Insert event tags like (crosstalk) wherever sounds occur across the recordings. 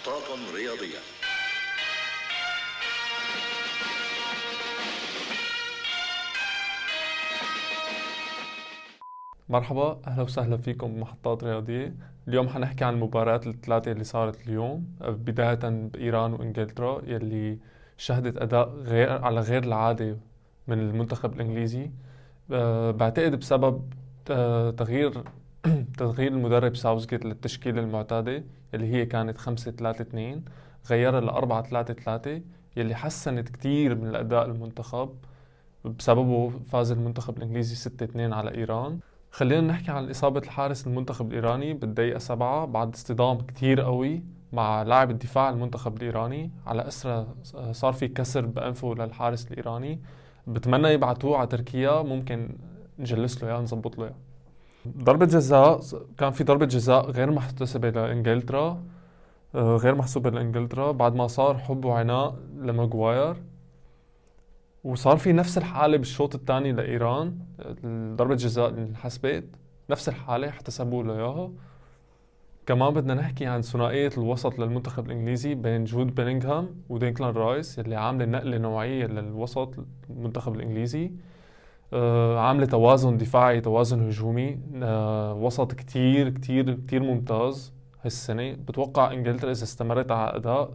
محطات رياضية. مرحبا أهلا وسهلا فيكم بمحطات رياضية. اليوم حنحكي عن المباريات الثلاثة اللي صارت اليوم بداية بإيران وإنجلترا يلي شهدت أداء غير على غير العادة من المنتخب الإنجليزي. أه بعتقد بسبب أه تغيير تغيير المدرب ساوثجيت للتشكيلة المعتادة اللي هي كانت 5 3 2 غيرها ل 4 3 3 يلي حسنت كثير من الأداء المنتخب بسببه فاز المنتخب الإنجليزي 6 2 على إيران. خلينا نحكي عن إصابة الحارس المنتخب الإيراني بالدقيقة سبعة بعد اصطدام كتير قوي مع لاعب الدفاع المنتخب الإيراني. على أسرة صار في كسر بأنفه للحارس الإيراني. بتمنى يبعتوه على تركيا ممكن نجلس له إياه نظبط له. إياه ضربة جزاء كان في ضربة جزاء غير محتسبة لإنجلترا آه، غير محسوبة لإنجلترا بعد ما صار حب وعناء لماغواير. وصار في نفس الحالة بالشوط الثاني لإيران. ضربة جزاء اللي انحسبت نفس الحالة احتسبوا له إياها. كمان بدنا نحكي عن ثنائية الوسط للمنتخب الإنجليزي بين جود بيلينغهام ودينكلان رايس اللي عاملة نقلة نوعية للوسط المنتخب الإنجليزي. آه عاملة توازن دفاعي توازن هجومي. آه وسط كتير كتير كتير ممتاز هالسنة. بتوقع إنجلترا إذا استمرت على أداء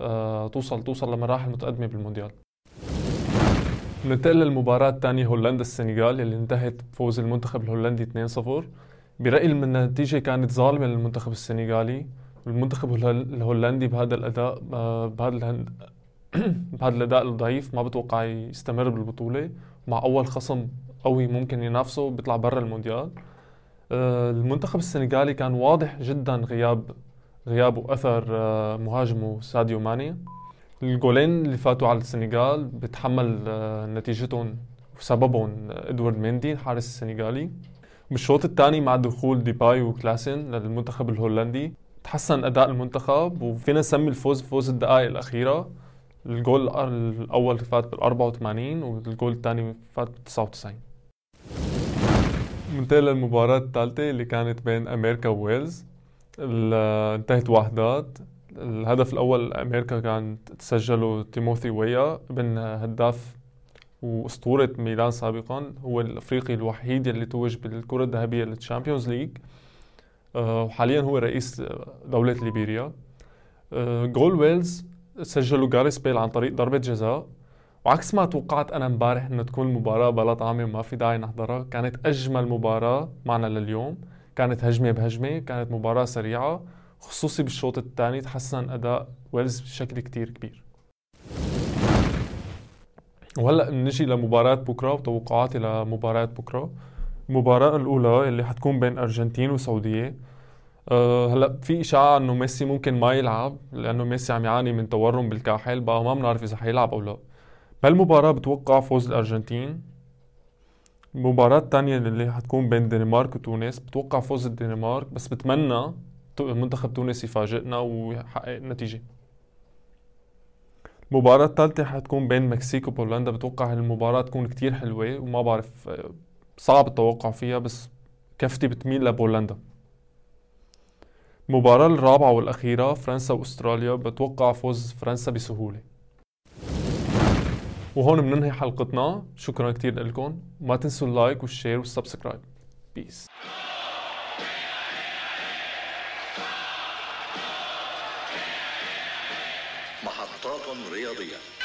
آه توصل توصل لمراحل متقدمة بالمونديال. ننتقل للمباراة الثانية هولندا السنغال اللي انتهت بفوز المنتخب الهولندي 2-0 برأيي النتيجة كانت ظالمة للمنتخب السنغالي. المنتخب الهولندي بهذا الأداء بهذا (clears throat) بهذا الأداء الضعيف ما بتوقع يستمر بالبطولة. مع أول خصم قوي ممكن ينافسه بيطلع برا المونديال. آه، المنتخب السنغالي كان واضح جدا غياب غياب وأثر آه، مهاجمه ساديو ماني. الجولين اللي فاتوا على السنغال بتحمل آه، نتيجتهم وسببهم إدوارد ميندي الحارس السنغالي. بالشوط الثاني مع دخول ديباي وكلاسن للمنتخب الهولندي تحسن أداء المنتخب وفينا نسمي الفوز فوز الدقائق الأخيرة. الجول الأول فات بال 84 والجول الثاني فات بال 99 مننتقل للمباراة الثالثة اللي كانت بين أمريكا وويلز انتهت واحد واحد. الهدف الأول لأمريكا كان سجله تيموثي ويا ابن هداف وأسطورة ميلان سابقا هو الأفريقي الوحيد اللي توج بالكرة الذهبية لل Champions League. آه، وحاليا هو رئيس دولة ليبيريا. آه، جول ويلز سجلوا جاريث بيل عن طريق ضربة جزاء. وعكس ما توقعت أنا امبارح إنه تكون المباراة بلا طعمة وما في داعي نحضرها، كانت أجمل مباراة معنا لليوم، كانت هجمة بهجمة، كانت مباراة سريعة، خصوصي بالشوط الثاني تحسن أداء ويلز بشكل كتير كبير. وهلأ نجي لمباراة بكرة وتوقعاتي لمباراة بكرة. المباراة الأولى اللي حتكون بين أرجنتين وسعودية. هلا في إشاعة إنه ميسي ممكن ما يلعب لأنه ميسي عم يعاني من تورم بالكاحل بقى ما بنعرف إذا حيلعب أو لا. بهالمباراة بتوقع فوز الأرجنتين. المباراة الثانية اللي حتكون بين الدنمارك وتونس بتوقع فوز الدنمارك بس بتمنى منتخب تونس يفاجئنا ويحقق نتيجة. المباراة الثالثة حتكون بين مكسيك وبولندا بتوقع المباراة تكون كتير حلوة وما بعرف صعب التوقع فيها بس كفتي بتميل لبولندا. المباراة الرابعة والأخيرة فرنسا وأستراليا بتوقع فوز فرنسا بسهولة. وهون بننهي حلقتنا. شكرا كتير لكم. ما تنسوا ال like وال share وال subscribe. Peace محطات رياضية.